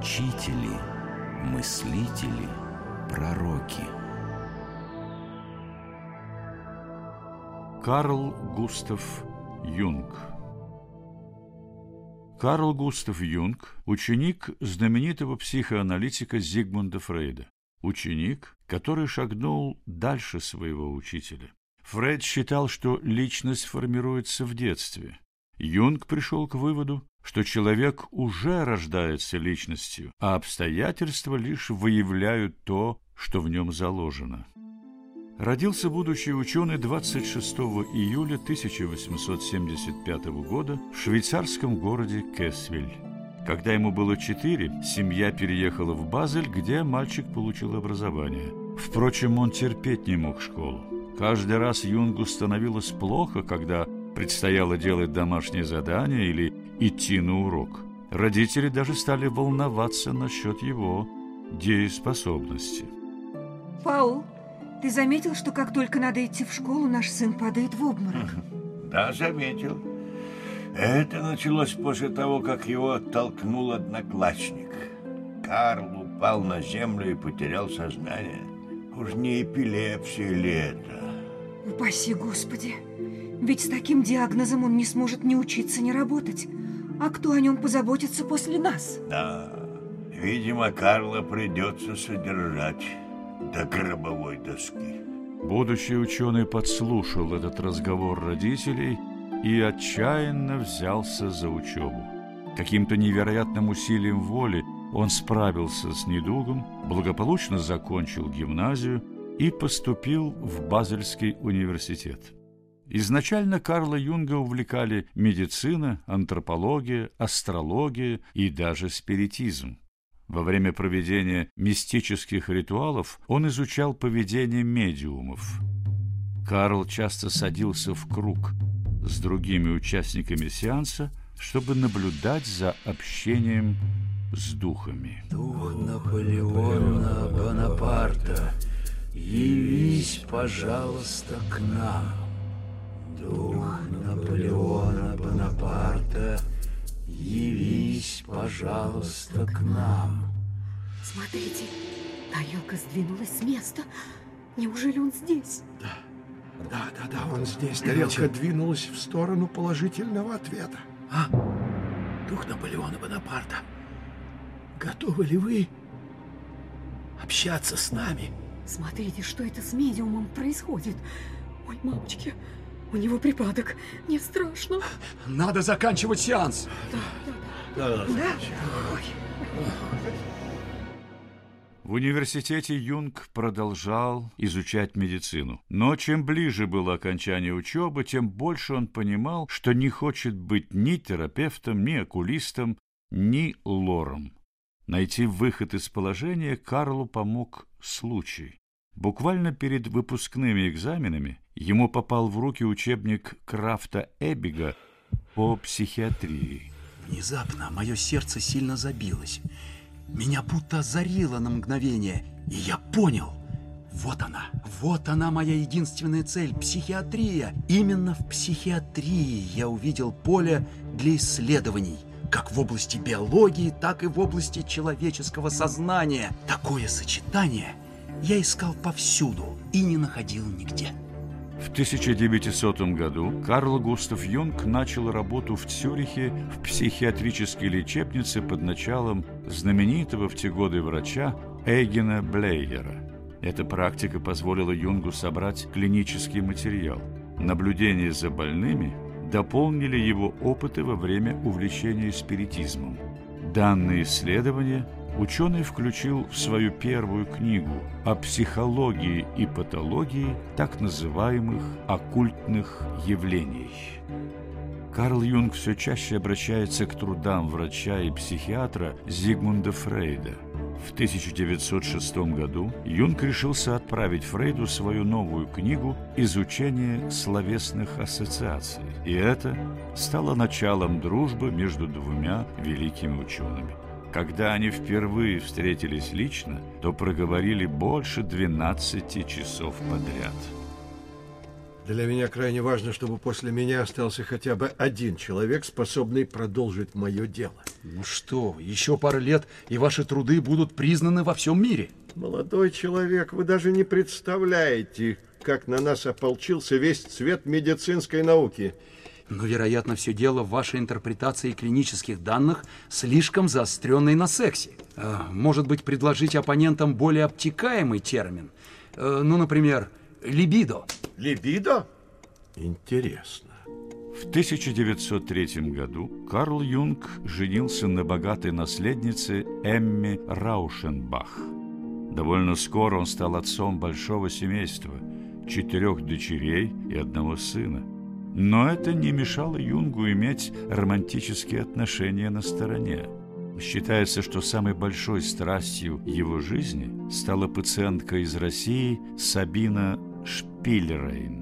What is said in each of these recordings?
учители, мыслители, пророки. Карл Густав Юнг Карл Густав Юнг – ученик знаменитого психоаналитика Зигмунда Фрейда. Ученик, который шагнул дальше своего учителя. Фрейд считал, что личность формируется в детстве. Юнг пришел к выводу, что человек уже рождается личностью, а обстоятельства лишь выявляют то, что в нем заложено. Родился будущий ученый 26 июля 1875 года в швейцарском городе Кесвель. Когда ему было четыре, семья переехала в Базель, где мальчик получил образование. Впрочем, он терпеть не мог школу. Каждый раз Юнгу становилось плохо, когда предстояло делать домашнее задание или идти на урок. Родители даже стали волноваться насчет его дееспособности. Паул, ты заметил, что как только надо идти в школу, наш сын падает в обморок? Да, заметил. Это началось после того, как его оттолкнул одноклассник. Карл упал на землю и потерял сознание. Уж не эпилепсия ли это? Упаси Господи! Ведь с таким диагнозом он не сможет ни учиться, ни работать. А кто о нем позаботится после нас? Да, видимо, Карла придется содержать до гробовой доски. Будущий ученый подслушал этот разговор родителей и отчаянно взялся за учебу. Каким-то невероятным усилием воли он справился с недугом, благополучно закончил гимназию и поступил в Базельский университет. Изначально Карла Юнга увлекали медицина, антропология, астрология и даже спиритизм. Во время проведения мистических ритуалов он изучал поведение медиумов. Карл часто садился в круг с другими участниками сеанса, чтобы наблюдать за общением с духами. Дух Наполеона Бонапарта, явись, пожалуйста, к нам. Дух Наполеона Бонапарта, явись, пожалуйста, к нам. Смотрите, тарелка сдвинулась с места. Неужели он здесь? Да, да, да, да, он здесь. Тарелка двинулась в сторону положительного ответа. А? Дух Наполеона Бонапарта, готовы ли вы общаться с нами? Смотрите, что это с медиумом происходит. Ой, мамочки, у него припадок. Мне страшно. Надо заканчивать сеанс. Да? Ой. В университете Юнг продолжал изучать медицину. Но чем ближе было окончание учебы, тем больше он понимал, что не хочет быть ни терапевтом, ни окулистом, ни лором. Найти выход из положения Карлу помог случай. Буквально перед выпускными экзаменами ему попал в руки учебник Крафта Эбига по психиатрии. Внезапно мое сердце сильно забилось. Меня будто озарило на мгновение, и я понял. Вот она, вот она моя единственная цель – психиатрия. Именно в психиатрии я увидел поле для исследований – как в области биологии, так и в области человеческого сознания. Такое сочетание я искал повсюду и не находил нигде. В 1900 году Карл Густав Юнг начал работу в Цюрихе в психиатрической лечебнице под началом знаменитого в те годы врача Эгена Блейера. Эта практика позволила Юнгу собрать клинический материал. Наблюдения за больными дополнили его опыты во время увлечения спиритизмом. Данные исследования ученый включил в свою первую книгу о психологии и патологии так называемых оккультных явлений. Карл Юнг все чаще обращается к трудам врача и психиатра Зигмунда Фрейда. В 1906 году Юнг решился отправить Фрейду свою новую книгу «Изучение словесных ассоциаций». И это стало началом дружбы между двумя великими учеными. Когда они впервые встретились лично, то проговорили больше 12 часов подряд. Для меня крайне важно, чтобы после меня остался хотя бы один человек, способный продолжить мое дело. Ну что, еще пару лет, и ваши труды будут признаны во всем мире. Молодой человек, вы даже не представляете, как на нас ополчился весь цвет медицинской науки. Но, вероятно, все дело в вашей интерпретации клинических данных, слишком заостренной на сексе. А, может быть, предложить оппонентам более обтекаемый термин? Э, ну, например, либидо. Либидо? Интересно. В 1903 году Карл Юнг женился на богатой наследнице Эмме Раушенбах. Довольно скоро он стал отцом большого семейства, четырех дочерей и одного сына. Но это не мешало Юнгу иметь романтические отношения на стороне. Считается, что самой большой страстью его жизни стала пациентка из России Сабина Шпильрейн.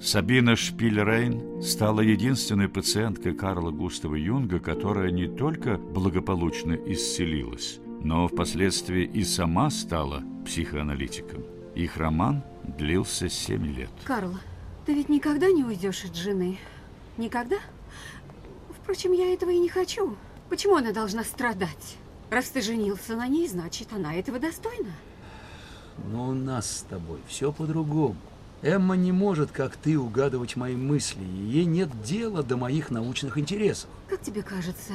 Сабина Шпильрейн стала единственной пациенткой Карла Густава Юнга, которая не только благополучно исцелилась, но впоследствии и сама стала психоаналитиком. Их роман длился семь лет. Карл, ты ведь никогда не уйдешь от жены? Никогда? Впрочем, я этого и не хочу. Почему она должна страдать? Раз ты женился на ней, значит, она этого достойна. Но у нас с тобой все по-другому. Эмма не может, как ты, угадывать мои мысли, и ей нет дела до моих научных интересов. Как тебе кажется,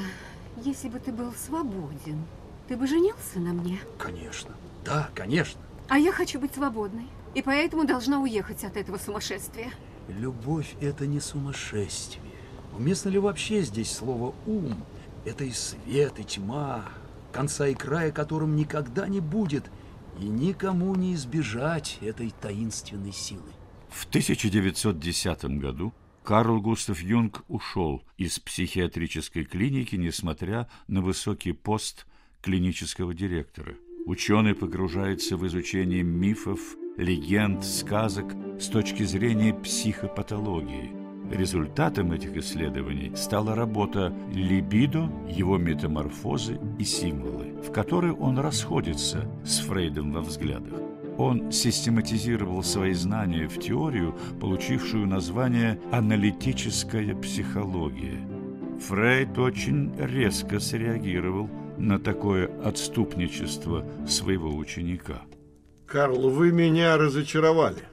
если бы ты был свободен, ты бы женился на мне? Конечно. Да, конечно. А я хочу быть свободной, и поэтому должна уехать от этого сумасшествия. Любовь – это не сумасшествие. Уместно ли вообще здесь слово «ум»? Это и свет, и тьма, конца и края которым никогда не будет, и никому не избежать этой таинственной силы. В 1910 году Карл Густав Юнг ушел из психиатрической клиники, несмотря на высокий пост клинического директора. Ученый погружается в изучение мифов, легенд, сказок с точки зрения психопатологии – Результатом этих исследований стала работа «Либидо, его метаморфозы и символы», в которой он расходится с Фрейдом во взглядах. Он систематизировал свои знания в теорию, получившую название «аналитическая психология». Фрейд очень резко среагировал на такое отступничество своего ученика. Карл, вы меня разочаровали.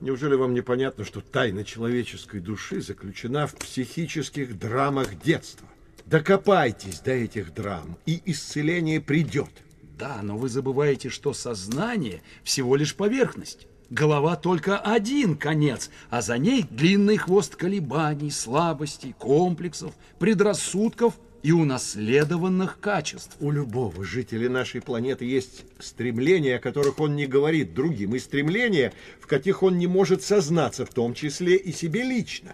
Неужели вам непонятно, что тайна человеческой души заключена в психических драмах детства? Докопайтесь до этих драм, и исцеление придет. Да, но вы забываете, что сознание всего лишь поверхность. Голова только один конец, а за ней длинный хвост колебаний, слабостей, комплексов, предрассудков и унаследованных качеств. У любого жителя нашей планеты есть стремления, о которых он не говорит другим, и стремления, в каких он не может сознаться, в том числе и себе лично.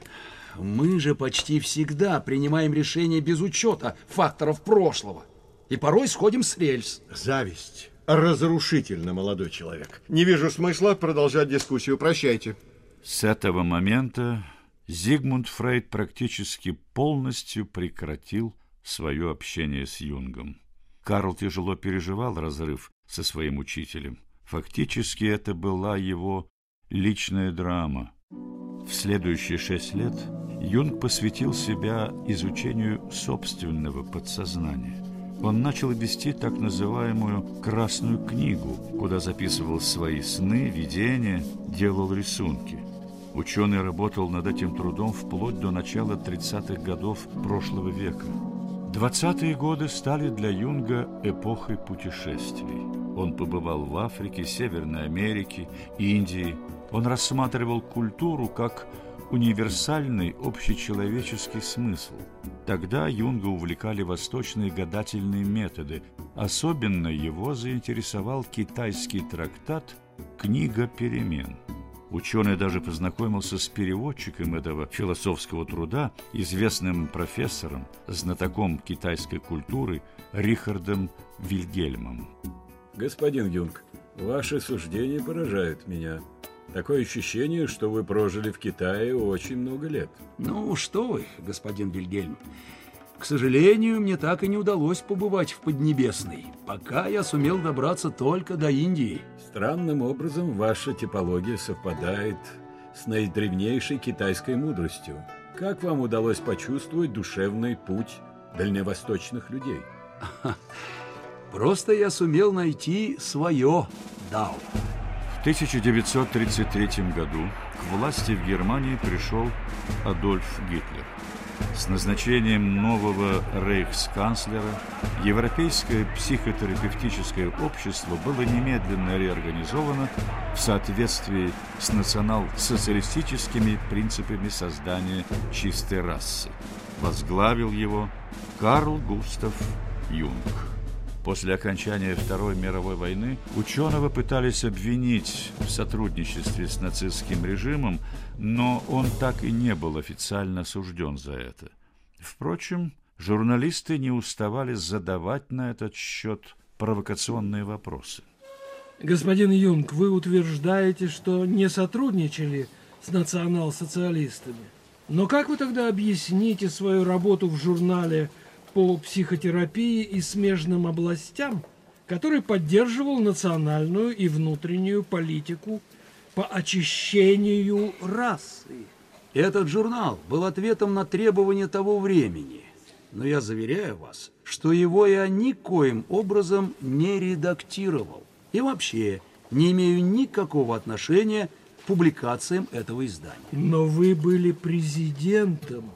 Мы же почти всегда принимаем решения без учета факторов прошлого. И порой сходим с рельс. Зависть разрушительно, молодой человек. Не вижу смысла продолжать дискуссию. Прощайте. С этого момента Зигмунд Фрейд практически полностью прекратил свое общение с Юнгом. Карл тяжело переживал разрыв со своим учителем. Фактически это была его личная драма. В следующие шесть лет Юнг посвятил себя изучению собственного подсознания. Он начал вести так называемую «красную книгу», куда записывал свои сны, видения, делал рисунки. Ученый работал над этим трудом вплоть до начала 30-х годов прошлого века. Двадцатые годы стали для Юнга эпохой путешествий. Он побывал в Африке, Северной Америке, Индии. Он рассматривал культуру как универсальный общечеловеческий смысл. Тогда Юнга увлекали восточные гадательные методы. Особенно его заинтересовал китайский трактат «Книга перемен». Ученый даже познакомился с переводчиком этого философского труда, известным профессором, знатоком китайской культуры Рихардом Вильгельмом. Господин Юнг, ваши суждения поражают меня. Такое ощущение, что вы прожили в Китае очень много лет. Ну, что вы, господин Вильгельм. К сожалению, мне так и не удалось побывать в Поднебесной, пока я сумел добраться только до Индии. Странным образом ваша типология совпадает с наидревнейшей китайской мудростью. Как вам удалось почувствовать душевный путь дальневосточных людей? Просто я сумел найти свое Дао. В 1933 году к власти в Германии пришел Адольф Гитлер. С назначением нового рейхсканцлера Европейское психотерапевтическое общество было немедленно реорганизовано в соответствии с национал-социалистическими принципами создания чистой расы. Возглавил его Карл Густав Юнг. После окончания Второй мировой войны ученого пытались обвинить в сотрудничестве с нацистским режимом, но он так и не был официально осужден за это. Впрочем, журналисты не уставали задавать на этот счет провокационные вопросы. Господин Юнг, вы утверждаете, что не сотрудничали с национал-социалистами. Но как вы тогда объясните свою работу в журнале «Связь»? По психотерапии и смежным областям, который поддерживал национальную и внутреннюю политику по очищению расы. Этот журнал был ответом на требования того времени, но я заверяю вас, что его я никоим образом не редактировал и вообще не имею никакого отношения к публикациям этого издания. Но вы были президентом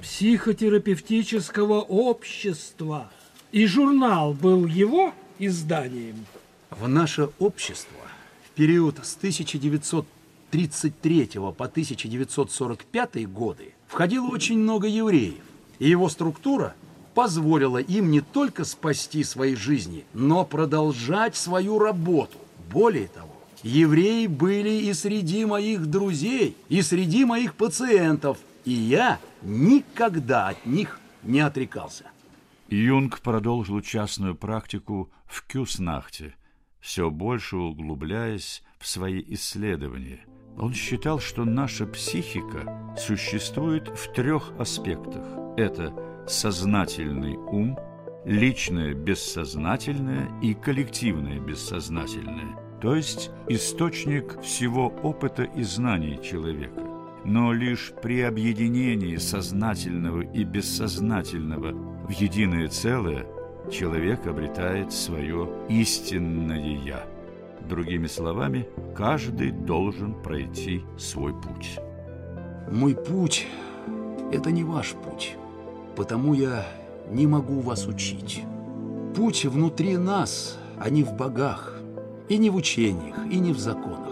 психотерапевтического общества. И журнал был его изданием. В наше общество в период с 1933 по 1945 годы входило очень много евреев. И его структура позволила им не только спасти свои жизни, но продолжать свою работу. Более того, евреи были и среди моих друзей, и среди моих пациентов – и я никогда от них не отрекался. Юнг продолжил частную практику в Кюснахте, все больше углубляясь в свои исследования. Он считал, что наша психика существует в трех аспектах. Это сознательный ум, личное бессознательное и коллективное бессознательное, то есть источник всего опыта и знаний человека но лишь при объединении сознательного и бессознательного в единое целое человек обретает свое истинное «я». Другими словами, каждый должен пройти свой путь. Мой путь – это не ваш путь, потому я не могу вас учить. Путь внутри нас, а не в богах, и не в учениях, и не в законах.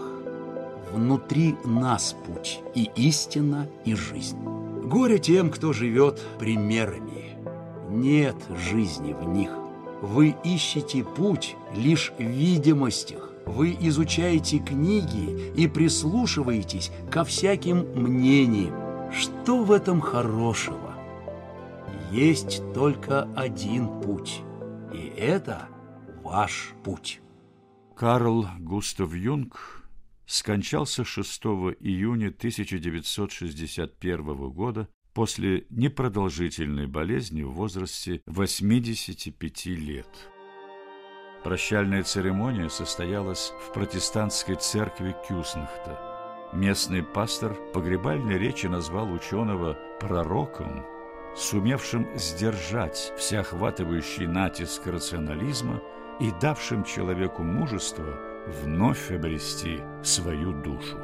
Внутри нас путь и истина, и жизнь. Горе тем, кто живет примерами. Нет жизни в них. Вы ищете путь лишь в видимостях. Вы изучаете книги и прислушиваетесь ко всяким мнениям. Что в этом хорошего? Есть только один путь, и это ваш путь. Карл Густав Юнг скончался 6 июня 1961 года после непродолжительной болезни в возрасте 85 лет. Прощальная церемония состоялась в протестантской церкви Кюснахта. Местный пастор погребальной речи назвал ученого пророком, сумевшим сдержать всеохватывающий натиск рационализма и давшим человеку мужество – вновь обрести свою душу.